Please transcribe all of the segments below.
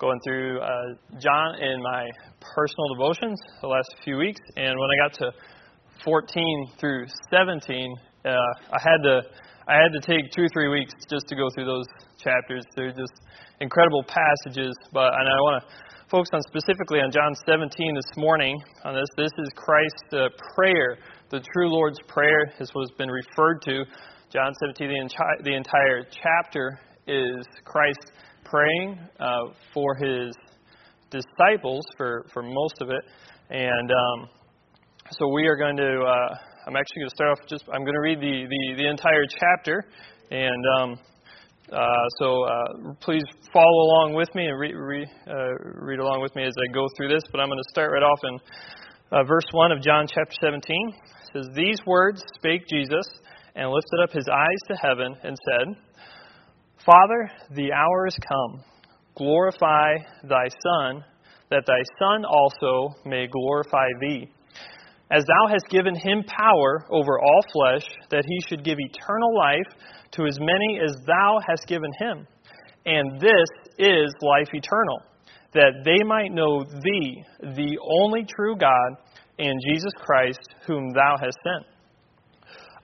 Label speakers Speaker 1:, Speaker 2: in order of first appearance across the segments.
Speaker 1: going through uh, John in my personal devotions the last few weeks, and when I got to 14 through 17, uh, I had to I had to take two or three weeks just to go through those chapters. They're just incredible passages, but and I want to focus on specifically on John 17 this morning. On this, this is Christ's uh, prayer, the true Lord's prayer, is what has been referred to. John 17, the, entire, the entire chapter is Christ praying uh, for his disciples for, for most of it. And um, so we are going to, uh, I'm actually going to start off just, I'm going to read the, the, the entire chapter. And um, uh, so uh, please follow along with me and re, re, uh, read along with me as I go through this. But I'm going to start right off in uh, verse 1 of John chapter 17. It says, These words spake Jesus and lifted up his eyes to heaven and said, Father, the hour is come. Glorify thy Son, that thy Son also may glorify thee. As thou hast given him power over all flesh, that he should give eternal life to as many as thou hast given him. And this is life eternal, that they might know thee, the only true God, and Jesus Christ, whom thou hast sent.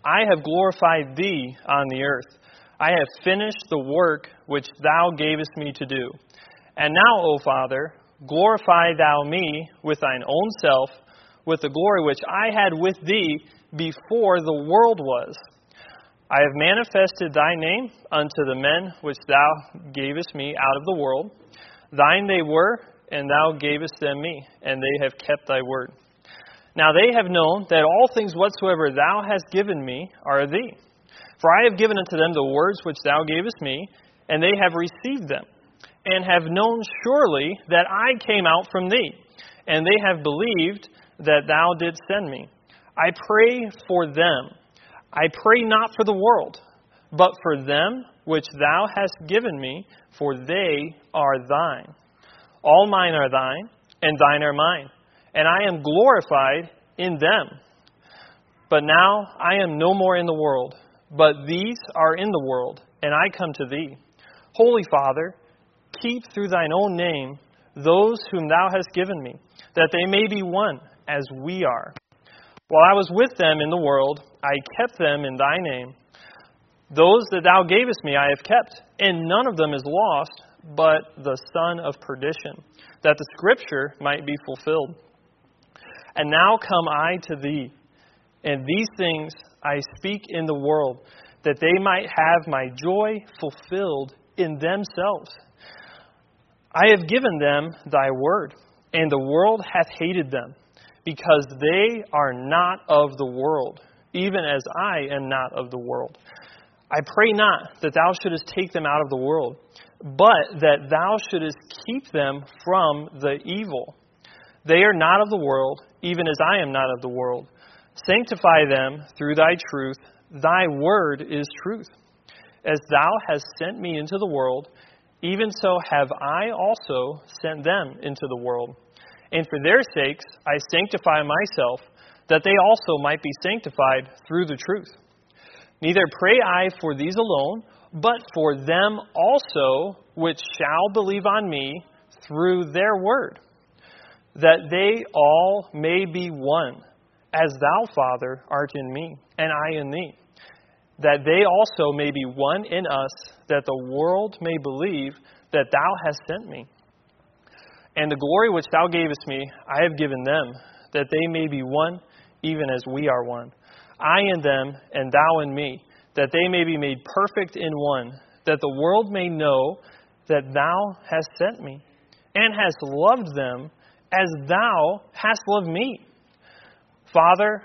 Speaker 1: I have glorified thee on the earth. I have finished the work which thou gavest me to do. And now, O Father, glorify thou me with thine own self, with the glory which I had with thee before the world was. I have manifested thy name unto the men which thou gavest me out of the world. Thine they were, and thou gavest them me, and they have kept thy word. Now they have known that all things whatsoever thou hast given me are thee. For I have given unto them the words which thou gavest me, and they have received them, and have known surely that I came out from thee, and they have believed that thou didst send me. I pray for them. I pray not for the world, but for them which thou hast given me, for they are thine. All mine are thine, and thine are mine, and I am glorified in them. But now I am no more in the world but these are in the world, and I come to thee. Holy Father, keep through thine own name those whom thou hast given me, that they may be one as we are. While I was with them in the world, I kept them in thy name. Those that thou gavest me I have kept, and none of them is lost, but the son of perdition, that the scripture might be fulfilled. And now come I to thee, and these things I speak in the world, that they might have my joy fulfilled in themselves. I have given them thy word, and the world hath hated them, because they are not of the world, even as I am not of the world. I pray not that thou shouldest take them out of the world, but that thou shouldest keep them from the evil. They are not of the world, even as I am not of the world. Sanctify them through thy truth. Thy word is truth. As thou hast sent me into the world, even so have I also sent them into the world. And for their sakes I sanctify myself, that they also might be sanctified through the truth. Neither pray I for these alone, but for them also which shall believe on me through their word, that they all may be one as thou, Father, art in me, and I in thee, that they also may be one in us, that the world may believe that thou hast sent me. And the glory which thou gavest me, I have given them, that they may be one, even as we are one. I in them, and thou in me, that they may be made perfect in one, that the world may know that thou hast sent me, and hast loved them as thou hast loved me. Father,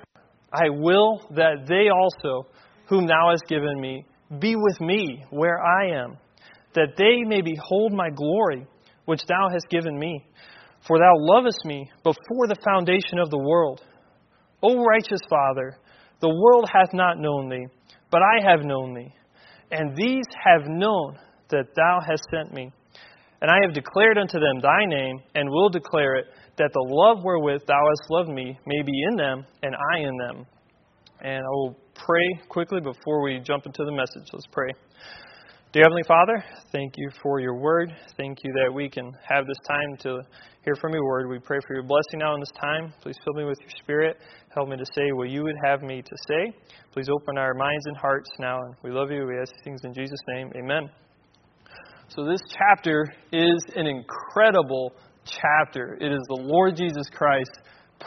Speaker 1: I will that they also, whom thou hast given me, be with me where I am, that they may behold my glory, which thou hast given me. For thou lovest me before the foundation of the world. O righteous Father, the world hath not known thee, but I have known thee. And these have known that thou hast sent me. And I have declared unto them thy name, and will declare it, that the love wherewith thou hast loved me may be in them, and I in them. And I will pray quickly before we jump into the message. Let's pray. Dear Heavenly Father, thank you for your word. Thank you that we can have this time to hear from your word. We pray for your blessing now in this time. Please fill me with your spirit. Help me to say what you would have me to say. Please open our minds and hearts now. And we love you. We ask things in Jesus' name. Amen. So, this chapter is an incredible chapter. It is the Lord Jesus Christ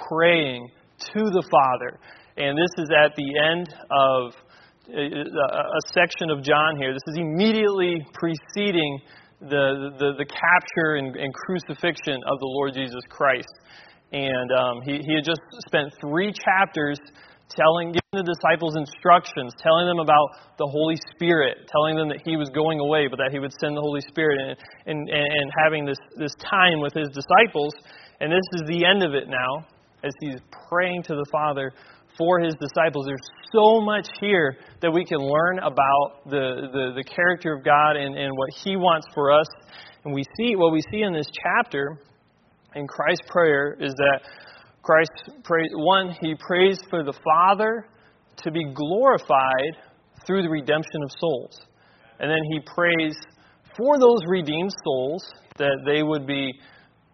Speaker 1: praying to the Father. And this is at the end of a section of John here. This is immediately preceding the, the, the capture and, and, crucifixion of the Lord Jesus Christ. And um, he, he had just spent three chapters telling, giving the disciples instructions, telling them about the Holy Spirit, telling them that he was going away, but that he would send the Holy Spirit, and, and, and having this, this time with his disciples. And this is the end of it now, as he's praying to the Father for his disciples. There's so much here that we can learn about the, the, the character of God and, and what he wants for us. And we see what we see in this chapter in Christ's prayer is that Christ one, he prays for the Father to be glorified through the redemption of souls. And then he prays for those redeemed souls that they would be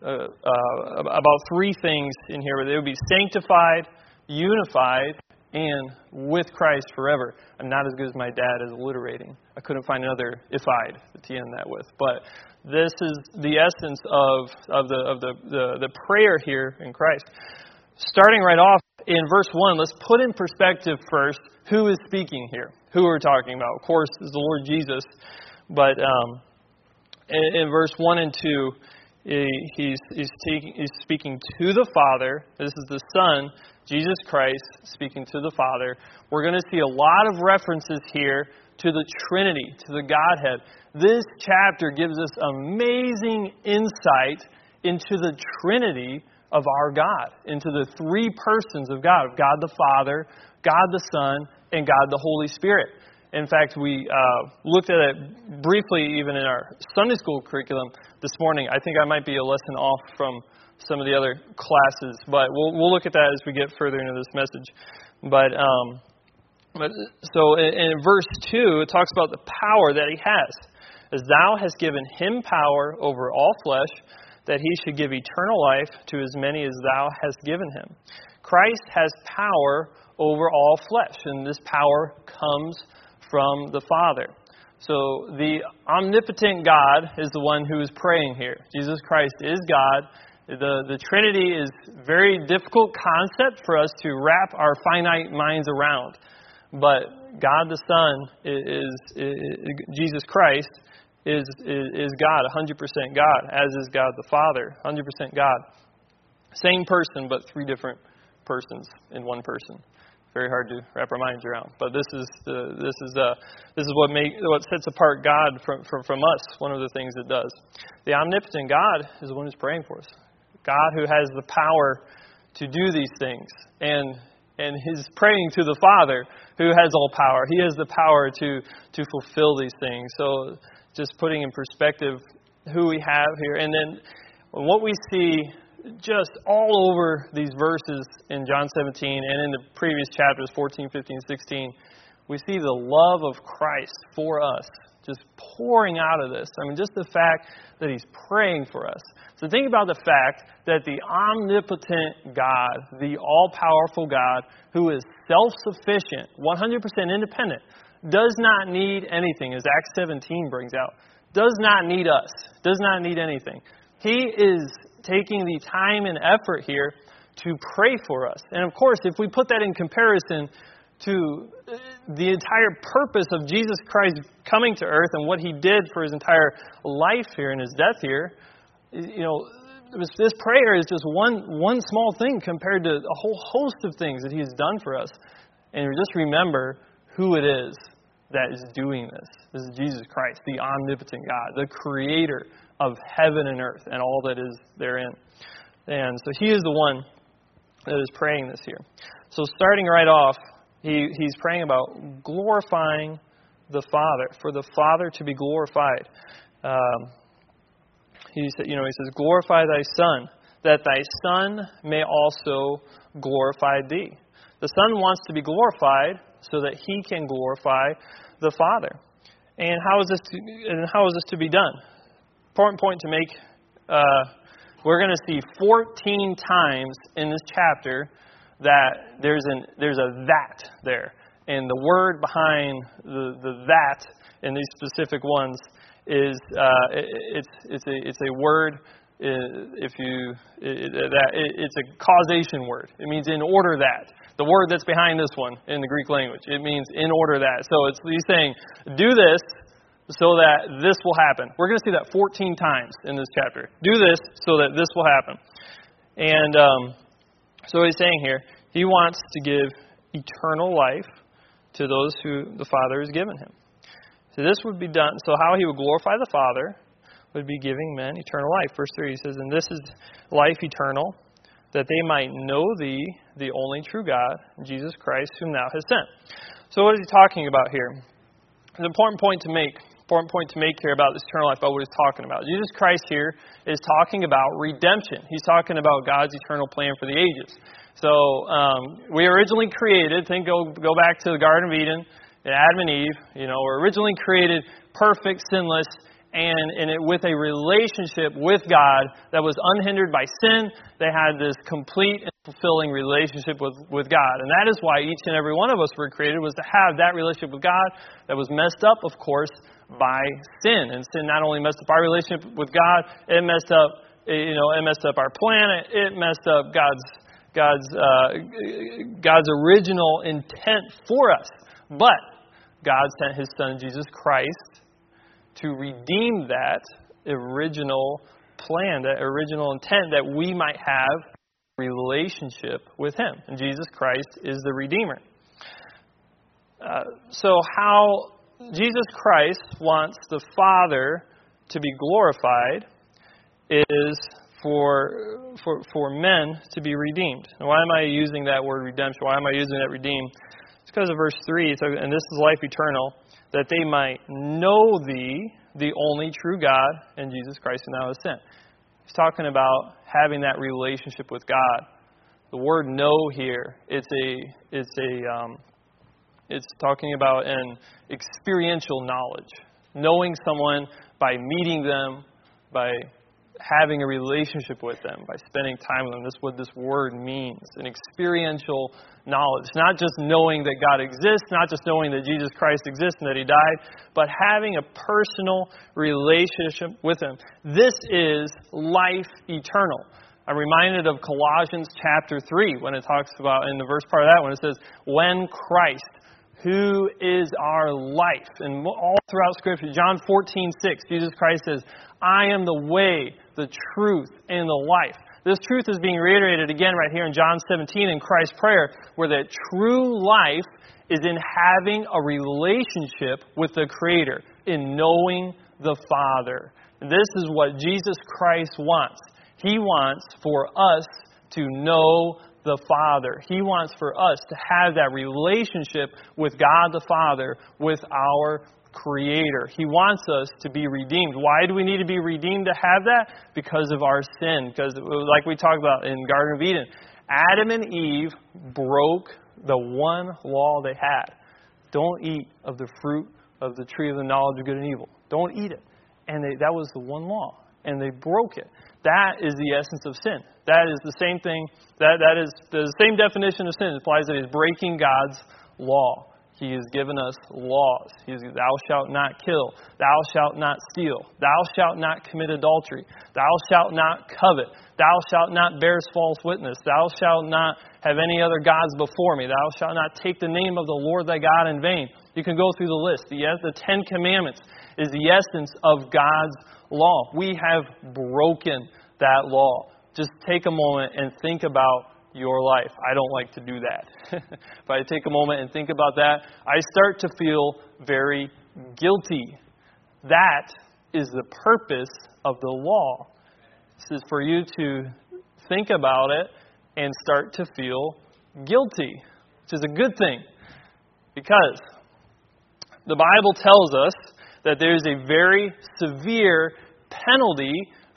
Speaker 1: uh, uh, about three things in here. Where they would be sanctified, unified and with Christ forever. I'm not as good as my dad as alliterating. I couldn't find another if I'd to end that with. But this is the essence of, of, the, of the, the, the prayer here in Christ. Starting right off in verse 1, let's put in perspective first who is speaking here. Who we're talking about. Of course, is the Lord Jesus. But um, in, in verse 1 and 2, he's, he's, taking, he's speaking to the Father. This is the Son Jesus Christ speaking to the Father. We're going to see a lot of references here to the Trinity, to the Godhead. This chapter gives us amazing insight into the Trinity of our God, into the three persons of God, of God the Father, God the Son, and God the Holy Spirit. In fact, we uh, looked at it briefly even in our Sunday school curriculum this morning. I think I might be a lesson off from some of the other classes, but we'll, we'll look at that as we get further into this message. But, um, but so in, in verse 2, it talks about the power that he has. As thou hast given him power over all flesh, that he should give eternal life to as many as thou hast given him. Christ has power over all flesh, and this power comes from the Father. So the omnipotent God is the one who is praying here. Jesus Christ is God. The, the Trinity is very difficult concept for us to wrap our finite minds around. But God the Son is, is, is Jesus Christ is, is, is God, 100% God, as is God the Father, 100% God. Same person, but three different persons in one person. Very hard to wrap our minds around. But this is the, this is uh, this is what make what sets apart God from, from from us. One of the things it does. The omnipotent God is the one who's praying for us. God who has the power to do these things. And and he's praying to the Father who has all power. He has the power to to fulfill these things. So just putting in perspective who we have here. And then what we see just all over these verses in John 17 and in the previous chapters 14, 15, 16, we see the love of Christ for us just pouring out of this. I mean, just the fact that he's praying for us. So think about the fact that the omnipotent God, the all powerful God, who is self sufficient, 100% independent, does not need anything, as Acts 17 brings out, does not need us, does not need anything. He is taking the time and effort here to pray for us. And of course, if we put that in comparison to uh, the entire purpose of Jesus Christ coming to earth and what he did for his entire life here and his death here, you know, this prayer is just one, one small thing compared to a whole host of things that he has done for us. And just remember who it is that is doing this. This is Jesus Christ, the omnipotent God, the creator of heaven and earth and all that is therein. And so he is the one that is praying this here. So starting right off, he, he's praying about glorifying the Father, for the Father to be glorified. Um, he said, you know, he says, glorify thy Son, that thy Son may also glorify thee. The Son wants to be glorified so that he can glorify the Father. And how is this to, and how is this to be done? Important point to make. Uh, we're going to see 14 times in this chapter that there's an there's a that there, and the word behind the the that in these specific ones is uh, it, it's it's a it's a word if you it, that it, it's a causation word. It means in order that. The word that's behind this one in the Greek language. It means in order that. So it's he's saying, do this so that this will happen. We're going to see that 14 times in this chapter. Do this so that this will happen. And um, so he's saying here, he wants to give eternal life to those who the Father has given him. So this would be done. So how he would glorify the Father would be giving men eternal life. Verse 3 he says, And this is life eternal, that they might know thee, the only true God, Jesus Christ, whom thou hast sent. So what is he talking about here? An important point to make. Important point to make here about this eternal life, about what he's talking about. Jesus Christ here is talking about redemption. He's talking about God's eternal plan for the ages. So um, we originally created. Think go go back to the Garden of Eden, Adam and Eve. You know, were originally created perfect, sinless, and, and it, with a relationship with God that was unhindered by sin. They had this complete and fulfilling relationship with, with God. And that is why each and every one of us were created, was to have that relationship with God that was messed up, of course, by sin. And sin not only messed up our relationship with God, it messed up, you know, it messed up our planet, it messed up God's, God's, uh, God's original intent for us. But God sent his son, Jesus Christ, to redeem that original plan, that original intent that we might have relationship with Him. And Jesus Christ is the Redeemer. Uh, so, how Jesus Christ wants the Father to be glorified is for, for, for men to be redeemed. And why am I using that word redemption? Why am I using that redeem? It's because of verse 3. So, and this is life eternal, that they might know thee, the only true God, and Jesus Christ who now has sent. He's talking about having that relationship with God. The word "know" here, it's a, it's a, um, it's talking about an experiential knowledge, knowing someone by meeting them, by having a relationship with them, by spending time with them. That's what this word means an experiential knowledge. Not just knowing that God exists, not just knowing that Jesus Christ exists and that He died, but having a personal relationship with Him. This is life eternal. I'm reminded of Colossians chapter 3 when it talks about, in the verse part of that, when it says, When Christ, who is our life. And all throughout Scripture, John 14, 6, Jesus Christ says, I am the way, the truth, and the life. This truth is being reiterated again right here in John 17 in Christ's prayer, where that true life is in having a relationship with the Creator, in knowing the Father. This is what Jesus Christ wants. He wants for us to know the Father. He wants for us to have that relationship with God the Father, with our Creator. He wants us to be redeemed. Why do we need to be redeemed to have that? Because of our sin. Because, like we talked about in Garden of Eden, Adam and Eve broke the one law they had don't eat of the fruit of the tree of the knowledge of good and evil. Don't eat it. And they, that was the one law. And they broke it. That is the essence of sin. That is the same thing. That, that is the same definition of sin. It implies that it's breaking God's law. He has given us laws. He Thou shalt not kill. Thou shalt not steal. Thou shalt not commit adultery. Thou shalt not covet. Thou shalt not bear false witness. Thou shalt not have any other gods before me. Thou shalt not take the name of the Lord thy God in vain. You can go through the list. The, the Ten Commandments is the essence of God's law. We have broken that law. Just take a moment and think about your life. I don't like to do that. if I take a moment and think about that, I start to feel very guilty. That is the purpose of the law. This is for you to think about it and start to feel guilty, which is a good thing. Because the Bible tells us that there is a very severe penalty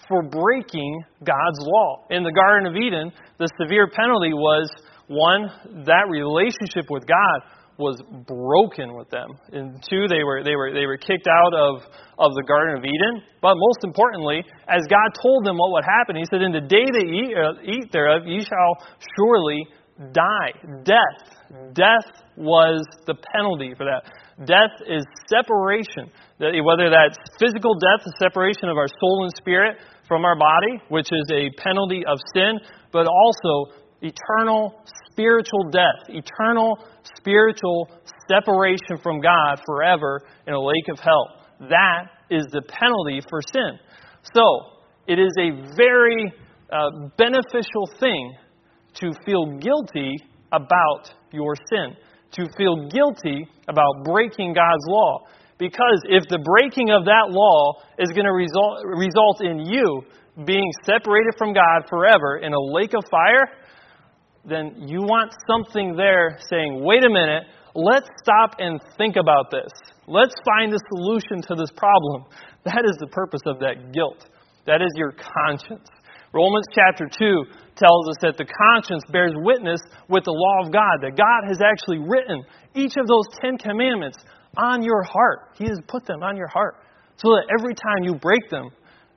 Speaker 1: for breaking God's law. In the Garden of Eden, the severe penalty was one, that relationship with God was broken with them. And two, they were they were they were kicked out of of the Garden of Eden. But most importantly, as God told them what would happen, He said, "In the day they eat, uh, eat thereof, ye shall surely die." Death. Death was the penalty for that. Death is separation. Whether that's physical death, the separation of our soul and spirit from our body, which is a penalty of sin, but also eternal spiritual death, eternal spiritual separation from God forever in a lake of hell. That is the penalty for sin. So, it is a very uh, beneficial thing to feel guilty about your sin, to feel guilty about breaking God's law. Because if the breaking of that law is going to result, result in you being separated from God forever in a lake of fire, then you want something there saying, wait a minute, let's stop and think about this. Let's find a solution to this problem. That is the purpose of that guilt. That is your conscience. Romans chapter 2 tells us that the conscience bears witness with the law of God, that God has actually written each of those Ten Commandments on your heart. He has put them on your heart so that every time you break them,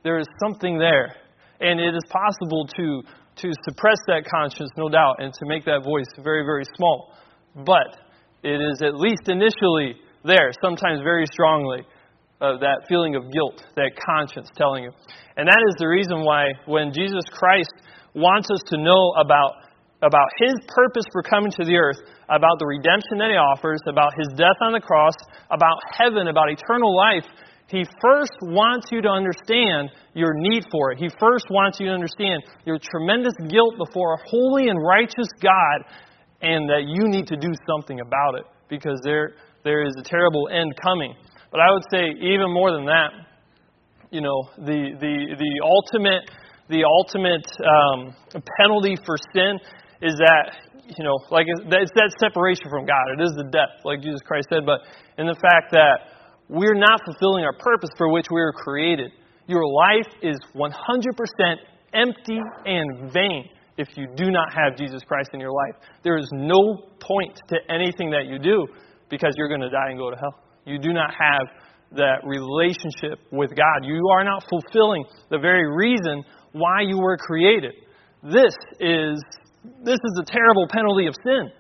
Speaker 1: there is something there. And it is possible to to suppress that conscience, no doubt, and to make that voice very, very small. But it is at least initially there, sometimes very strongly, uh, that feeling of guilt, that conscience telling you. And that is the reason why when Jesus Christ wants us to know about, about his purpose for coming to the earth, about the redemption that he offers, about his death on the cross, about heaven, about eternal life, he first wants you to understand your need for it. He first wants you to understand your tremendous guilt before a holy and righteous God and that you need to do something about it because there, there is a terrible end coming. But I would say, even more than that, you know, the, the, the ultimate, the ultimate um, penalty for sin is that, you know, like it's that separation from God. It is the death, like Jesus Christ said, but in the fact that we're not fulfilling our purpose for which we were created. Your life is 100% empty and vain if you do not have Jesus Christ in your life. There is no point to anything that you do because you're going to die and go to hell. You do not have that relationship with God. You are not fulfilling the very reason why you were created. This is this is the terrible penalty of sin.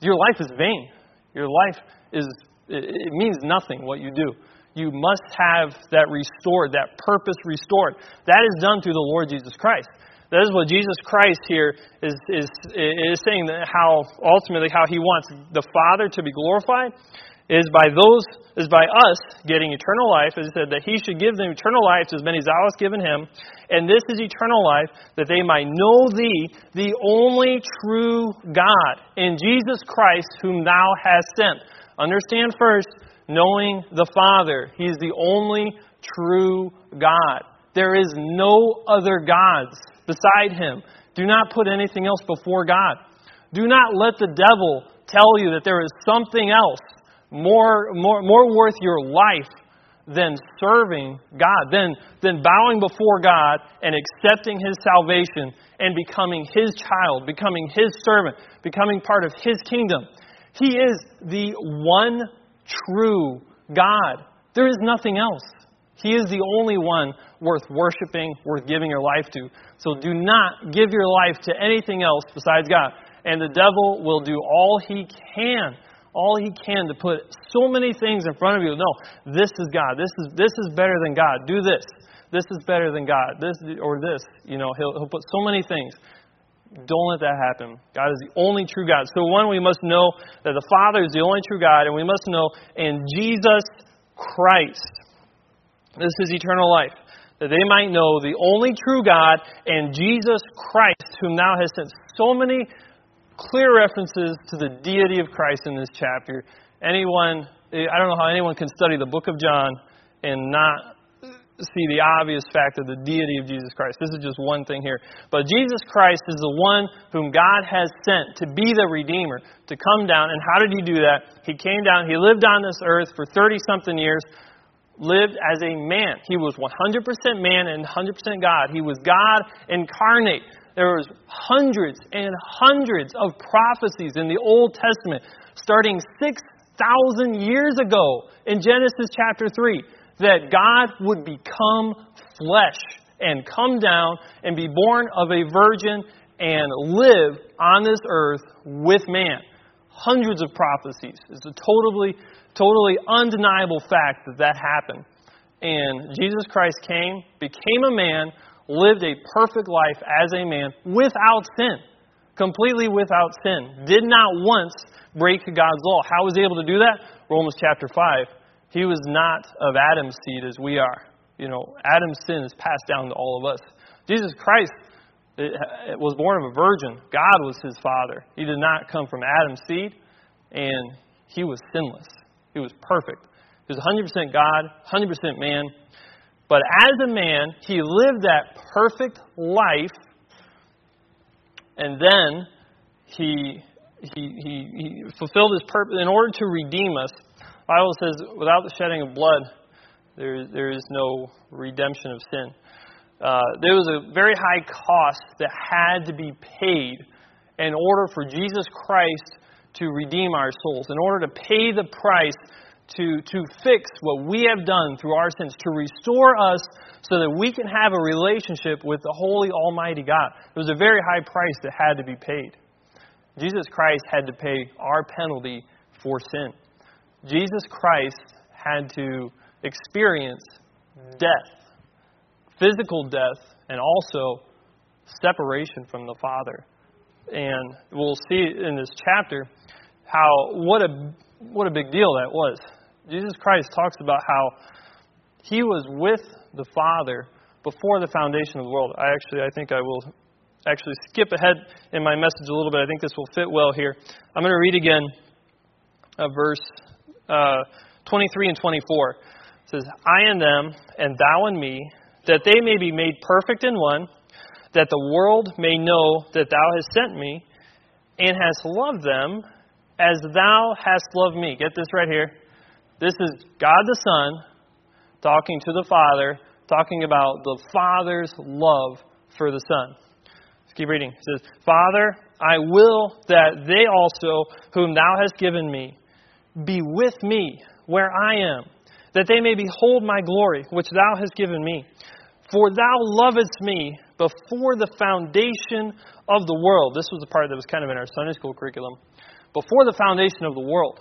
Speaker 1: Your life is vain. Your life is it means nothing what you do. You must have that restored, that purpose restored. That is done through the Lord Jesus Christ. That is what Jesus Christ here is, is, is saying that how ultimately how he wants the Father to be glorified is by those is by us getting eternal life, as he said, that he should give them eternal life to as many as thou hast given him. And this is eternal life, that they might know thee, the only true God, in Jesus Christ, whom thou hast sent. Understand first, knowing the Father. He is the only true God. There is no other gods beside Him. Do not put anything else before God. Do not let the devil tell you that there is something else more, more, more worth your life than serving God, than, than bowing before God and accepting His salvation and becoming His child, becoming His servant, becoming part of His kingdom. He is the one true God. There is nothing else. He is the only one worth worshiping, worth giving your life to. So do not give your life to anything else besides God. And the devil will do all he can, all he can to put so many things in front of you. No, this is God. This is this is better than God. Do this. This is better than God. This or this. You know, he'll he'll put so many things. Don't let that happen. God is the only true God. So, one, we must know that the Father is the only true God, and we must know in Jesus Christ. This is eternal life. That they might know the only true God and Jesus Christ, whom thou hast sent. So many clear references to the deity of Christ in this chapter. Anyone, I don't know how anyone can study the book of John and not see the obvious fact of the deity of Jesus Christ. This is just one thing here. But Jesus Christ is the one whom God has sent to be the Redeemer, to come down. And how did he do that? He came down, he lived on this earth for 30 something years, lived as a man. He was 100% man and 100% God. He was God incarnate. there was hundreds and hundreds of prophecies in the Old Testament starting 6,000 years ago in Genesis chapter 3 that God would become flesh and come down and be born of a virgin and live on this earth with man. Hundreds of prophecies. It's a totally, totally undeniable fact that that happened. And Jesus Christ came, became a man, lived a perfect life as a man without sin, completely without sin. Did not once break God's law. How was he able to do that? Romans chapter 5. He was not of Adam's seed as we are. You know, Adam's sin is passed down to all of us. Jesus Christ it was born of a virgin. God was his father. He did not come from Adam's seed, and he was sinless. He was perfect. He was 100% God, 100% man. But as a man, he lived that perfect life, and then he, he, he, he fulfilled his purpose in order to redeem us. The Bible says, without the shedding of blood, there, there is no redemption of sin. Uh, there was a very high cost that had to be paid in order for Jesus Christ to redeem our souls, in order to pay the price to, to fix what we have done through our sins, to restore us so that we can have a relationship with the Holy Almighty God. It was a very high price that had to be paid. Jesus Christ had to pay our penalty for sin. Jesus Christ had to experience death physical death and also separation from the Father. And we'll see in this chapter how what a what a big deal that was. Jesus Christ talks about how he was with the Father before the foundation of the world. I actually I think I will actually skip ahead in my message a little bit. I think this will fit well here. I'm going to read again verse uh, 23 and 24. It says, I and them, and thou and me, that they may be made perfect in one, that the world may know that thou hast sent me, and hast loved them as thou hast loved me. Get this right here. This is God the Son talking to the Father, talking about the Father's love for the Son. Let's keep reading. It says, Father, I will that they also, whom thou hast given me, be with me where I am, that they may behold my glory, which thou hast given me. For thou lovest me before the foundation of the world. This was the part that was kind of in our Sunday school curriculum. Before the foundation of the world.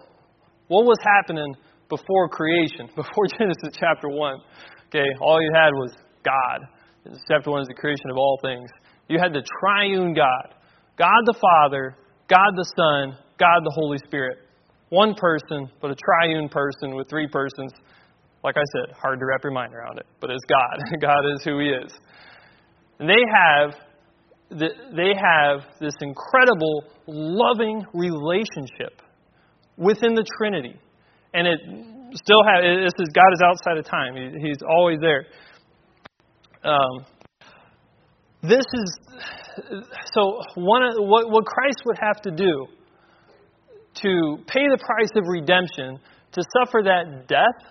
Speaker 1: What was happening before creation, before Genesis chapter 1? Okay, all you had was God. Chapter 1 is the creation of all things. You had the triune God God the Father, God the Son, God the Holy Spirit. One person, but a triune person with three persons like I said, hard to wrap your mind around it, but it's God. God is who He is. And they have, they have this incredible, loving relationship within the Trinity. And it still has, this is God is outside of time. He, he's always there. Um, this is, so one of, what, what Christ would have to do to pay the price of redemption, to suffer that death,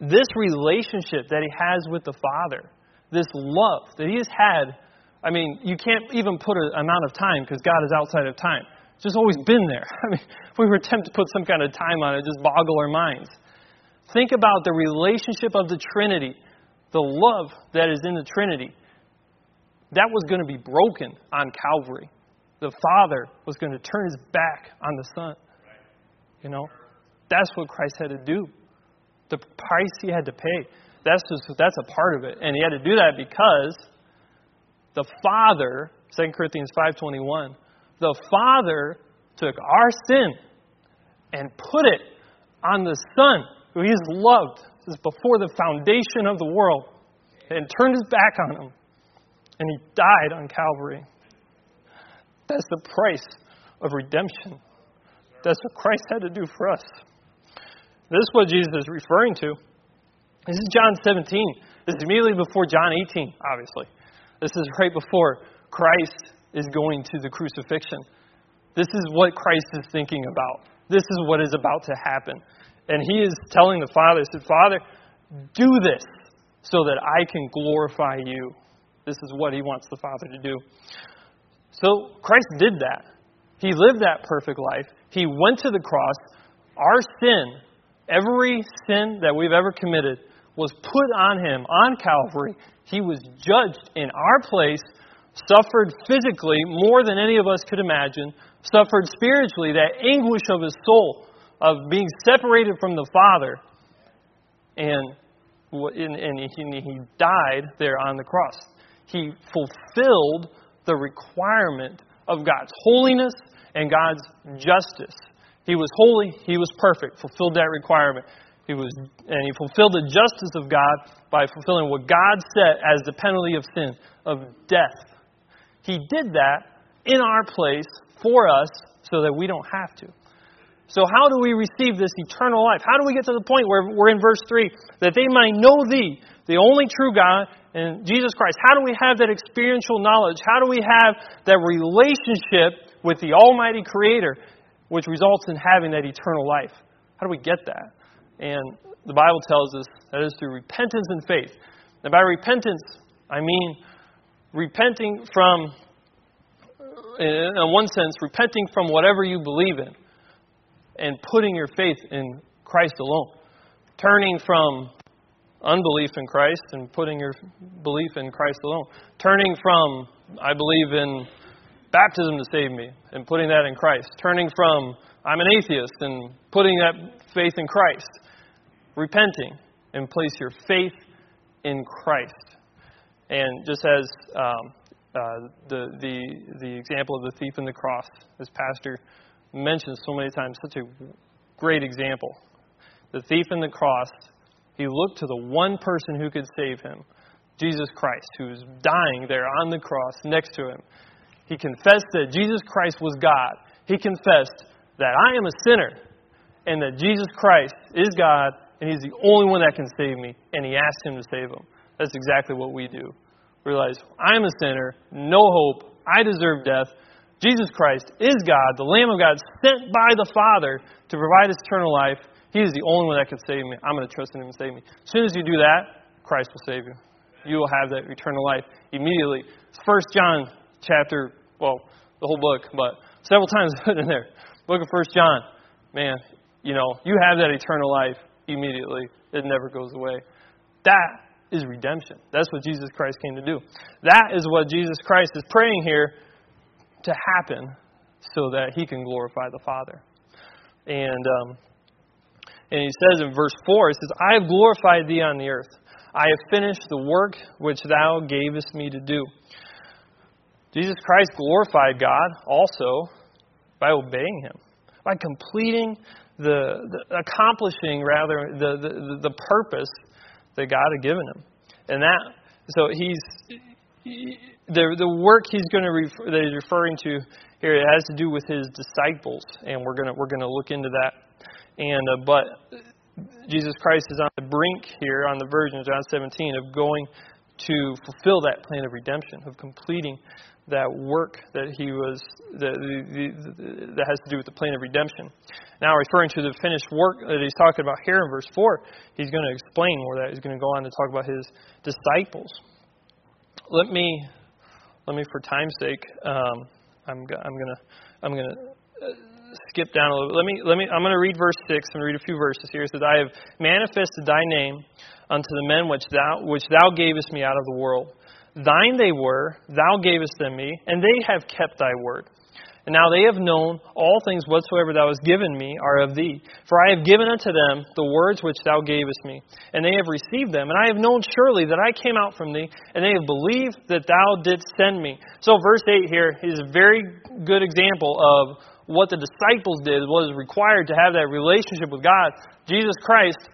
Speaker 1: this relationship that he has with the Father, this love that he has had, I mean, you can't even put an amount of time because God is outside of time. It's just always been there. I mean, if we were tempted to put some kind of time on it, just boggle our minds. Think about the relationship of the Trinity, the love that is in the Trinity. That was going to be broken on Calvary. The Father was going to turn his back on the Son. You know, that's what Christ had to do the price he had to pay. That's just that's a part of it, and he had to do that because the Father, 2 Corinthians five twenty one, the Father took our sin and put it on the Son, who he has loved since before the foundation of the world, and turned his back on him, and he died on Calvary. That's the price of redemption. That's what Christ had to do for us. This is what Jesus is referring to. This is John 17. This is immediately before John 18, obviously. This is right before Christ is going to the crucifixion. This is what Christ is thinking about. This is what is about to happen. And he is telling the Father, he said, Father, do this so that I can glorify you. This is what he wants the Father to do. So Christ did that. He lived that perfect life. He went to the cross. Our sin, every sin that we've ever committed, was put on him on Calvary. He was judged in our place, suffered physically more than any of us could imagine, suffered spiritually that anguish of his soul of being separated from the Father, and, and he died there on the cross. He fulfilled the requirement of God's holiness and God's justice. He was holy, he was perfect, fulfilled that requirement. He was, and he fulfilled the justice of God by fulfilling what God set as the penalty of sin, of death. He did that in our place for us so that we don't have to. So, how do we receive this eternal life? How do we get to the point where we're in verse 3 that they might know thee, the only true God, and Jesus Christ? How do we have that experiential knowledge? How do we have that relationship with the Almighty Creator, which results in having that eternal life? How do we get that? And the Bible tells us that is through repentance and faith. And by repentance, I mean repenting from, in one sense, repenting from whatever you believe in and putting your faith in Christ alone. Turning from unbelief in Christ and putting your belief in Christ alone. Turning from, I believe in baptism to save me and putting that in Christ. Turning from, I'm an atheist and putting that faith in Christ repenting and place your faith in Christ. And just as um, uh, the, the, the example of the thief in the cross, as Pastor mentioned so many times, such a great example. The thief in the cross, he looked to the one person who could save him, Jesus Christ, who was dying there on the cross next to him. He confessed that Jesus Christ was God. He confessed that I am a sinner and that Jesus Christ is God and He's the only one that can save me, and He asked Him to save him. That's exactly what we do. Realize, I'm a sinner, no hope, I deserve death. Jesus Christ is God, the Lamb of God, sent by the Father to provide us eternal life. He is the only one that can save me. I'm going to trust in Him and save me. As soon as you do that, Christ will save you. You will have that eternal life immediately. First John chapter, well, the whole book, but several times put in there. Book of First John. Man, you know, you have that eternal life immediately. It never goes away. That is redemption. That's what Jesus Christ came to do. That is what Jesus Christ is praying here to happen so that he can glorify the Father. And um, and he says in verse 4, he says, I have glorified thee on the earth. I have finished the work which thou gavest me to do. Jesus Christ glorified God also by obeying him, by completing the, the accomplishing rather the, the, the purpose that God had given him. And that, so he's, he, the, the work he's going to refer, that he's referring to here, it has to do with his disciples, and we're going to, we're going to look into that. And, uh, but Jesus Christ is on the brink here, on the verge in John 17, of going to fulfill that plan of redemption, of completing that work that he was that, that has to do with the plan of redemption. Now, referring to the finished work that he's talking about here in verse four, he's going to explain more that. He's going to go on to talk about his disciples. Let me, let me, for time's sake, um, I'm, I'm going to, I'm going to uh, skip down a little bit. Let me, let me, I'm going to read verse six and read a few verses here. It says, "I have manifested thy name unto the men which thou, which thou gavest me out of the world." Thine they were, thou gavest them me, and they have kept thy word. And now they have known all things whatsoever thou hast given me are of thee. For I have given unto them the words which thou gavest me, and they have received them. And I have known surely that I came out from thee, and they have believed that thou didst send me. So, verse 8 here is a very good example of what the disciples did, what is required to have that relationship with God. Jesus Christ,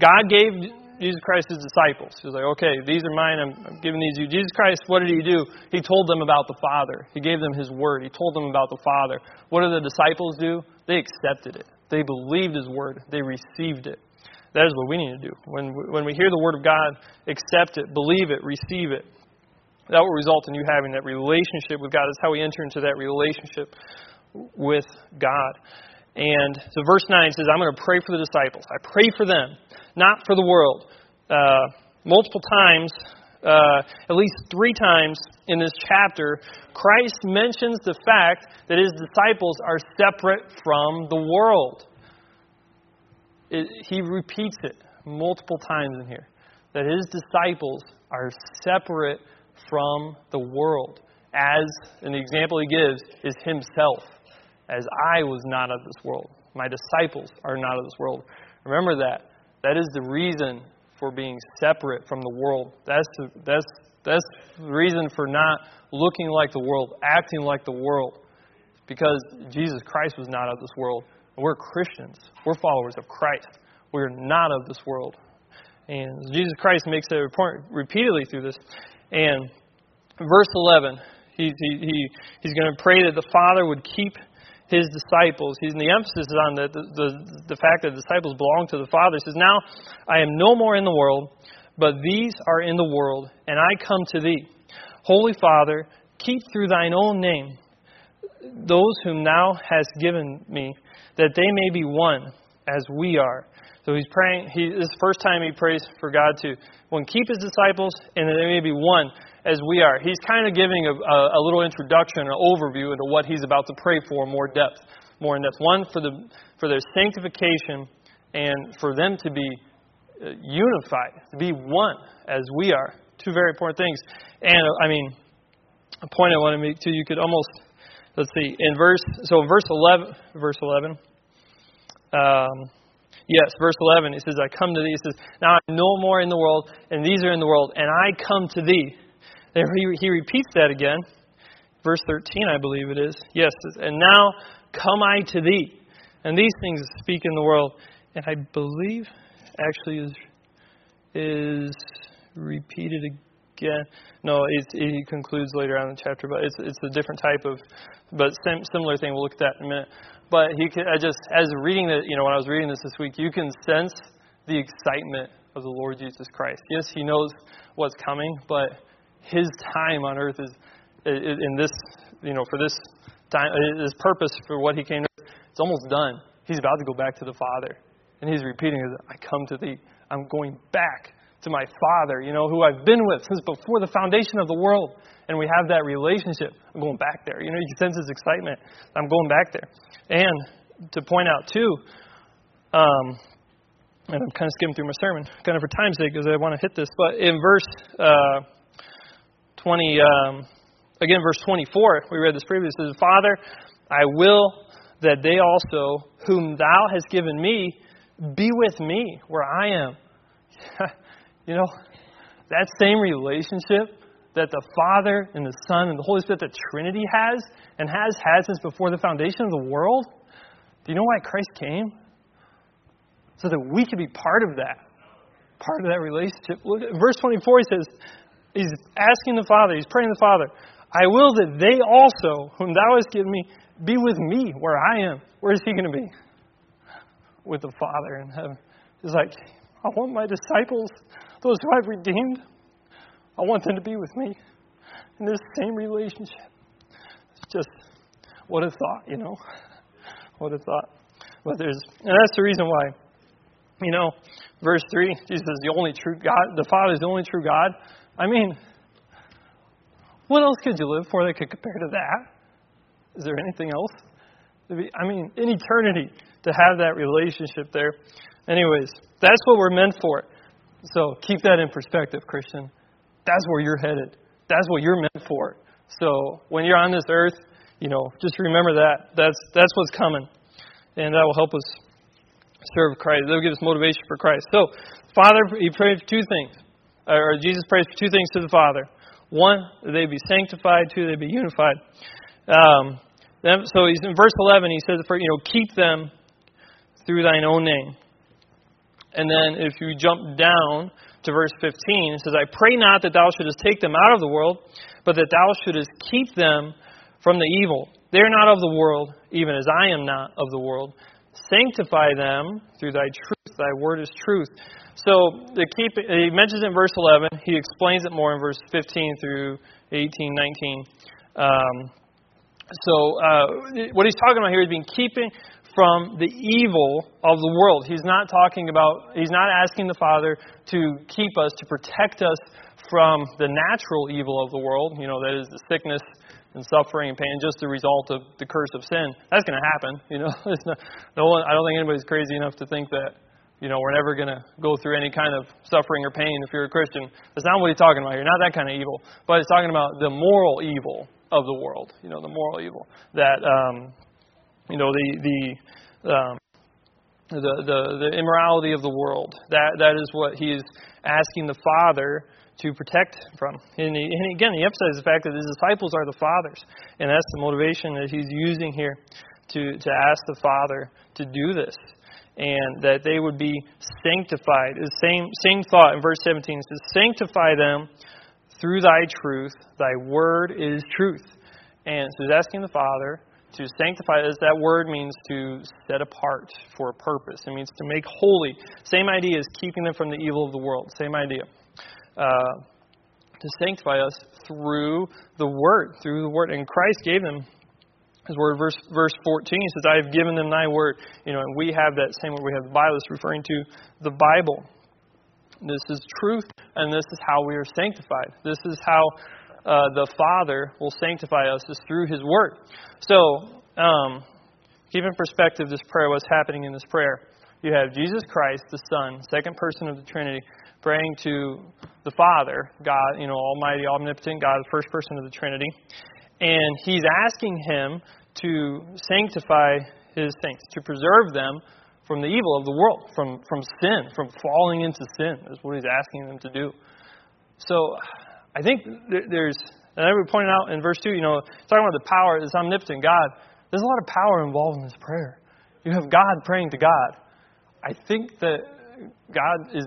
Speaker 1: God gave Jesus Christ's disciples. He was like, okay, these are mine. I'm, I'm giving these to you. Jesus Christ, what did he do? He told them about the Father. He gave them his word. He told them about the Father. What did the disciples do? They accepted it. They believed his word. They received it. That is what we need to do. When, when we hear the word of God, accept it, believe it, receive it. That will result in you having that relationship with God. That's how we enter into that relationship with God. And so verse 9 says, I'm going to pray for the disciples. I pray for them, not for the world. Uh, multiple times uh, at least three times in this chapter, Christ mentions the fact that his disciples are separate from the world. It, he repeats it multiple times in here that his disciples are separate from the world. As, and the example he gives is himself, as I was not of this world. My disciples are not of this world. Remember that. That is the reason for being separate from the world. That's the, that's, that's the reason for not looking like the world, acting like the world. Because Jesus Christ was not of this world. We're Christians. We're followers of Christ. We're not of this world. And Jesus Christ makes that point repeatedly through this. And verse 11, he, he, he, he's going to pray that the Father would keep his disciples. He's, and the emphasis is on the, the, the fact that the disciples belong to the Father. He says, Now I am no more in the world, but these are in the world, and I come to thee. Holy Father, keep through thine own name those whom thou hast given me, that they may be one as we are. So he's praying. He, this is the first time he prays for God to one keep his disciples, and that they may be one as we are. He's kind of giving a, a, a little introduction, an overview into what he's about to pray for, more depth, more in depth. One for the for their sanctification, and for them to be uh, unified, to be one as we are. Two very important things. And I mean, a point I want to make too. You could almost let's see in verse so in verse eleven, verse eleven. Um, Yes, verse 11, it says, I come to thee. It says, Now I'm no more in the world, and these are in the world, and I come to thee. There he, he repeats that again. Verse 13, I believe it is. Yes, and now come I to thee. And these things speak in the world. And I believe actually is is repeated again. No, it, he concludes later on in the chapter, but it's it's a different type of, but similar thing. We'll look at that in a minute. But he, I just, as reading the, you know, when I was reading this this week, you can sense the excitement of the Lord Jesus Christ. Yes, he knows what's coming, but his time on earth is, in this, you know, for this time, his purpose for what he came to, it's almost done. He's about to go back to the Father, and he's repeating, "I come to thee. I'm going back to my Father, you know, who I've been with since before the foundation of the world." And we have that relationship. I'm going back there. You know, you can sense his excitement. I'm going back there. And to point out, too, um, and I'm kind of skimming through my sermon, kind of for time's sake, because I want to hit this, but in verse uh, 20, um, again, verse 24, we read this previously, says, Father, I will that they also, whom thou hast given me, be with me where I am. you know, that same relationship that the Father and the Son and the Holy Spirit, the Trinity has and has had since before the foundation of the world? Do you know why Christ came? So that we could be part of that. Part of that relationship. Look at verse 24, he says, he's asking the Father, he's praying the Father, I will that they also, whom thou hast given me, be with me where I am. Where is he going to be? With the Father in heaven. He's like, I want my disciples, those who I've redeemed, I want them to be with me in this same relationship. It's just what a thought, you know. What a thought. But there's and that's the reason why. You know, verse three, Jesus is the only true God. The Father is the only true God. I mean, what else could you live for that could compare to that? Is there anything else? I mean, in eternity, to have that relationship there. Anyways, that's what we're meant for. So keep that in perspective, Christian. That's where you're headed. That's what you're meant for. So when you're on this earth, you know, just remember that. That's that's what's coming. And that will help us serve Christ. That'll give us motivation for Christ. So, Father, he prayed two things. Or Jesus prays for two things to the Father. One, that they be sanctified. Two, they be unified. Um, so he's in verse 11. He says, "For you know, keep them through thine own name." And then if you jump down to verse 15. It says, I pray not that thou shouldest take them out of the world, but that thou shouldest keep them from the evil. They are not of the world, even as I am not of the world. Sanctify them through thy truth. Thy word is truth. So the keep, he mentions in verse 11. He explains it more in verse 15 through 18, 19. Um, so uh, what he's talking about here is being keeping from the evil of the world. He's not talking about, he's not asking the Father to keep us, to protect us from the natural evil of the world, you know, that is the sickness and suffering and pain, just the result of the curse of sin. That's going to happen. You know, it's not, no one. I don't think anybody's crazy enough to think that you know we're never going to go through any kind of suffering or pain if you're a Christian. That's not what he's talking about here. Not that kind of evil, but he's talking about the moral evil of the world. You know, the moral evil that um, you know the the um, the, the the immorality of the world. That that is what he's asking the Father to protect from. And, he, and again, he emphasizes the fact that his disciples are the fathers, and that's the motivation that he's using here to to ask the Father to do this, and that they would be sanctified. The same same thought in verse 17 it says, "Sanctify them through Thy truth. Thy word is truth." And so he's asking the Father to sanctify, as that word means to set apart for a purpose. It means to make holy. Same idea as keeping them from the evil of the world. Same idea. Uh, to sanctify us through the Word, through the Word. And Christ gave them His Word. Verse verse 14 He says, "I have given them Thy Word." You know, and we have that same word. We have the Bible. It's referring to the Bible. This is truth, and this is how we are sanctified. This is how uh, the Father will sanctify us is through His Word. So, um, keep in perspective this prayer. What's happening in this prayer? You have Jesus Christ, the Son, second person of the Trinity, praying to the Father, God, you know, Almighty, Omnipotent God, the first person of the Trinity, and He's asking Him to sanctify His saints, to preserve them from the evil of the world, from from sin, from falling into sin. Is what He's asking them to do. So, I think there's, and I would point out in verse two, you know, talking about the power, of this omnipotent God. There's a lot of power involved in this prayer. You have God praying to God. I think that God is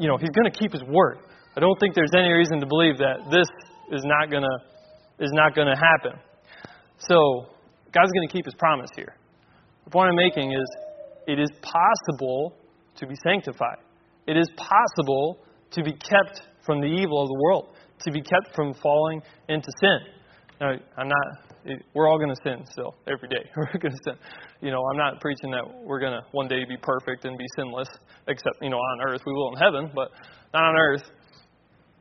Speaker 1: you know, he's going to keep his word. I don't think there's any reason to believe that this is not going to is not going to happen. So, God's going to keep his promise here. The point I'm making is it is possible to be sanctified. It is possible to be kept from the evil of the world, to be kept from falling into sin. Now, I'm not we're all going to sin still every day. We're going to sin. You know, I'm not preaching that we're going to one day be perfect and be sinless, except you know on earth we will in heaven, but not on earth.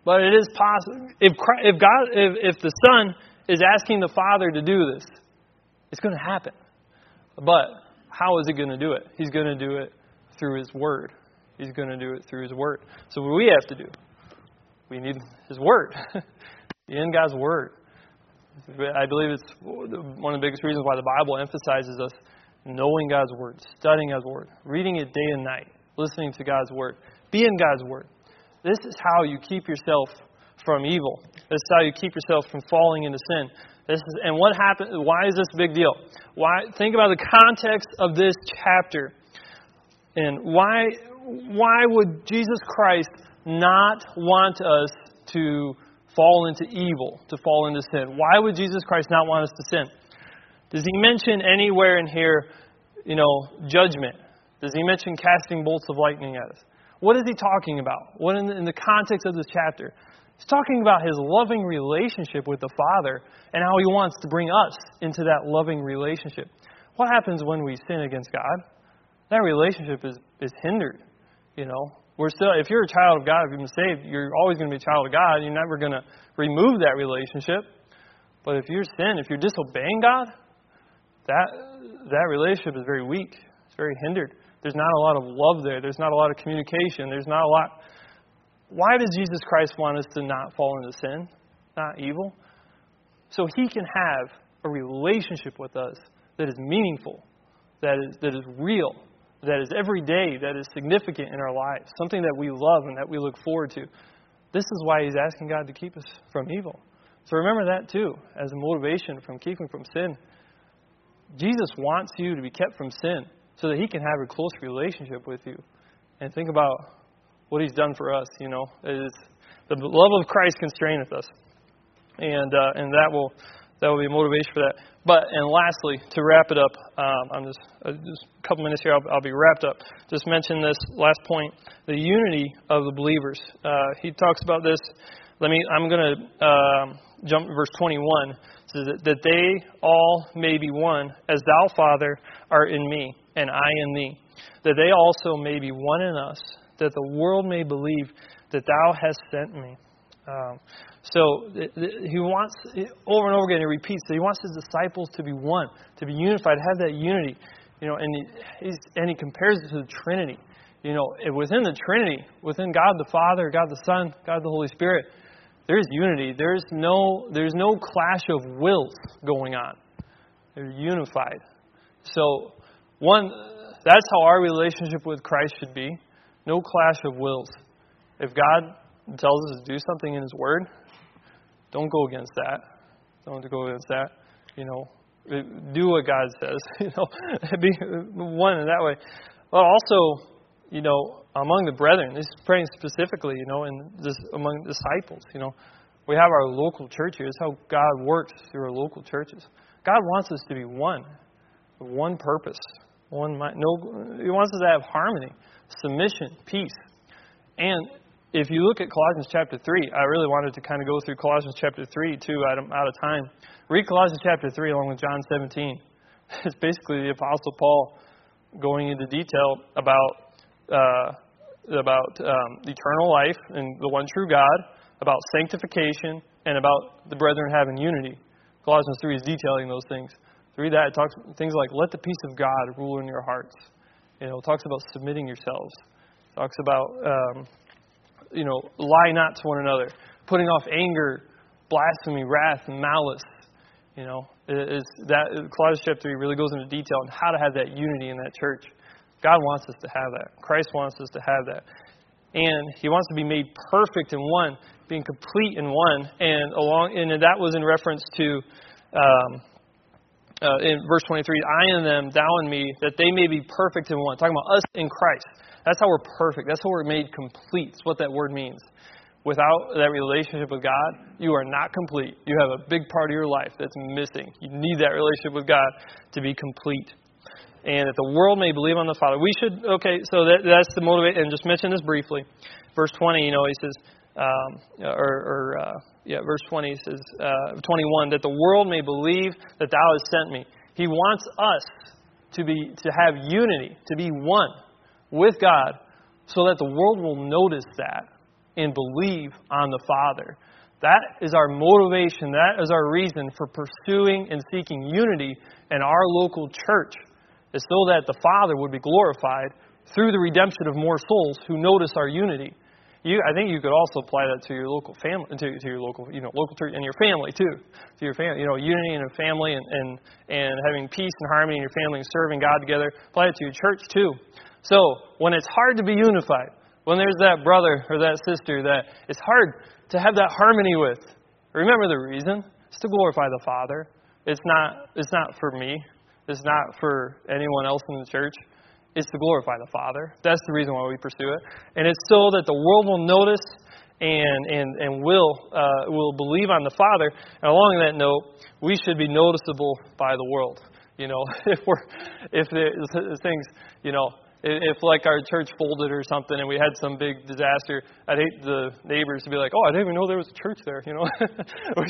Speaker 1: But it is possible if Christ, if God if, if the Son is asking the Father to do this, it's going to happen. But how is he going to do it? He's going to do it through His Word. He's going to do it through His Word. So what we have to do, we need His Word. in God's Word. I believe it's one of the biggest reasons why the Bible emphasizes us knowing God's Word, studying God's Word, reading it day and night, listening to God's Word, be in God's Word. This is how you keep yourself from evil. This is how you keep yourself from falling into sin. This is, and what happened? Why is this a big deal? Why? Think about the context of this chapter, and why? Why would Jesus Christ not want us to fall into evil, to fall into sin. Why would Jesus Christ not want us to sin? Does he mention anywhere in here, you know, judgment? Does he mention casting bolts of lightning at us? What is he talking about? What in the, in the context of this chapter? He's talking about his loving relationship with the Father and how he wants to bring us into that loving relationship. What happens when we sin against God? That relationship is, is hindered. You know, we're still, if you're a child of God, if you've been saved, you're always going to be a child of God. You're never going to remove that relationship. But if you're sin, if you're disobeying God, that that relationship is very weak. It's very hindered. There's not a lot of love there. There's not a lot of communication. There's not a lot. Why does Jesus Christ want us to not fall into sin, not evil? So He can have a relationship with us that is meaningful, that is that is real, that is every day, that is significant in our lives, something that we love and that we look forward to. This is why he's asking God to keep us from evil. So remember that too, as a motivation from keeping from sin. Jesus wants you to be kept from sin so that he can have a close relationship with you. And think about what he's done for us, you know. It is the love of Christ constraineth us. And uh, and that will that will be motivation for that. But and lastly, to wrap it up, um, I'm just uh, just a couple minutes here. I'll, I'll, be wrapped up. Just mention this last point: the unity of the believers. Uh, he talks about this. Let me. I'm going to um, jump to verse 21. says that, that they all may be one, as Thou, Father, art in me, and I in Thee. That they also may be one in us, that the world may believe that Thou hast sent me. Um, so he wants over and over again. He repeats that he wants his disciples to be one, to be unified, have that unity. You know, and he, and he compares it to the Trinity. You know, within the Trinity, within God the Father, God the Son, God the Holy Spirit, there is unity. There's no there's no clash of wills going on. They're unified. So one that's how our relationship with Christ should be. No clash of wills. If God tells us to do something in His Word, don't go against that. Don't go against that. You know, do what God says. You know, be one in that way. But also, you know, among the brethren, this is praying specifically, you know, and this among disciples. You know, we have our local church here. It's how God works through our local churches. God wants us to be one, one purpose, one mind. No, He wants us to have harmony, submission, peace, and if you look at Colossians chapter 3, I really wanted to kind of go through Colossians chapter 3 too, of, out of time. Read Colossians chapter 3 along with John 17. It's basically the Apostle Paul going into detail about, uh, about um, eternal life and the one true God, about sanctification, and about the brethren having unity. Colossians 3 is detailing those things. To read that, it talks things like, let the peace of God rule in your hearts. You know, it talks about submitting yourselves. It talks about um, you know, lie not to one another, putting off anger, blasphemy, wrath, and malice. You know, is that Colossians chapter three really goes into detail on how to have that unity in that church. God wants us to have that. Christ wants us to have that, and He wants to be made perfect in one, being complete in one. And along, and that was in reference to. Um, uh, in verse 23, I and them, thou and me, that they may be perfect in one. Talking about us in Christ. That's how we're perfect. That's how we're made complete. That's what that word means. Without that relationship with God, you are not complete. You have a big part of your life that's missing. You need that relationship with God to be complete. And that the world may believe on the Father. We should, okay, so that, that's the motivate, and just mention this briefly. Verse 20, you know, he says, um, or, or uh, yeah, verse 20 says, uh, 21, that the world may believe that thou hast sent me. He wants us to be to have unity, to be one with God so that the world will notice that and believe on the Father. That is our motivation. That is our reason for pursuing and seeking unity in our local church, is so that the Father would be glorified through the redemption of more souls who notice our unity. You, I think you could also apply that to your local family, to, to your local, you know, local church and your family too. To your family, you know, unity in a family and, and and having peace and harmony in your family and serving God together. Apply it to your church too. So, when it's hard to be unified, when there's that brother or that sister that it's hard to have that harmony with, remember the reason. It's to glorify the Father. It's not, it's not for me. It's not for anyone else in the church. It's to glorify the Father. That's the reason why we pursue it. And it's so that the world will notice and, and, and will, uh, will believe on the Father. And along that note, we should be noticeable by the world. You know, if we're, if things, you know, if like our church folded or something and we had some big disaster, I'd hate the neighbors to be like, "Oh, I didn't even know there was a church there," you know.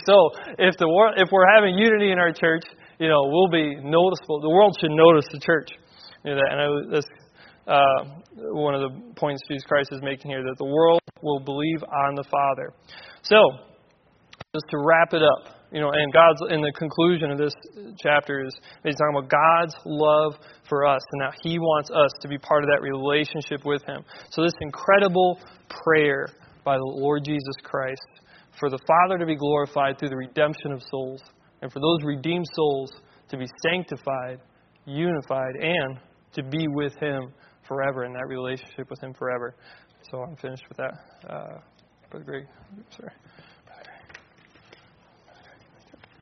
Speaker 1: so if the world, if we're having unity in our church, you know, we'll be noticeable. The world should notice the church. You know, that, and I, that's uh, one of the points Jesus Christ is making here that the world will believe on the Father. So, just to wrap it up, you know, and God's in the conclusion of this chapter is he's talking about God's love for us and now He wants us to be part of that relationship with Him. So this incredible prayer by the Lord Jesus Christ for the Father to be glorified through the redemption of souls, and for those redeemed souls to be sanctified, unified, and to be with Him forever in that relationship with Him forever. So I'm finished with that. Uh, Brother Greg, sorry.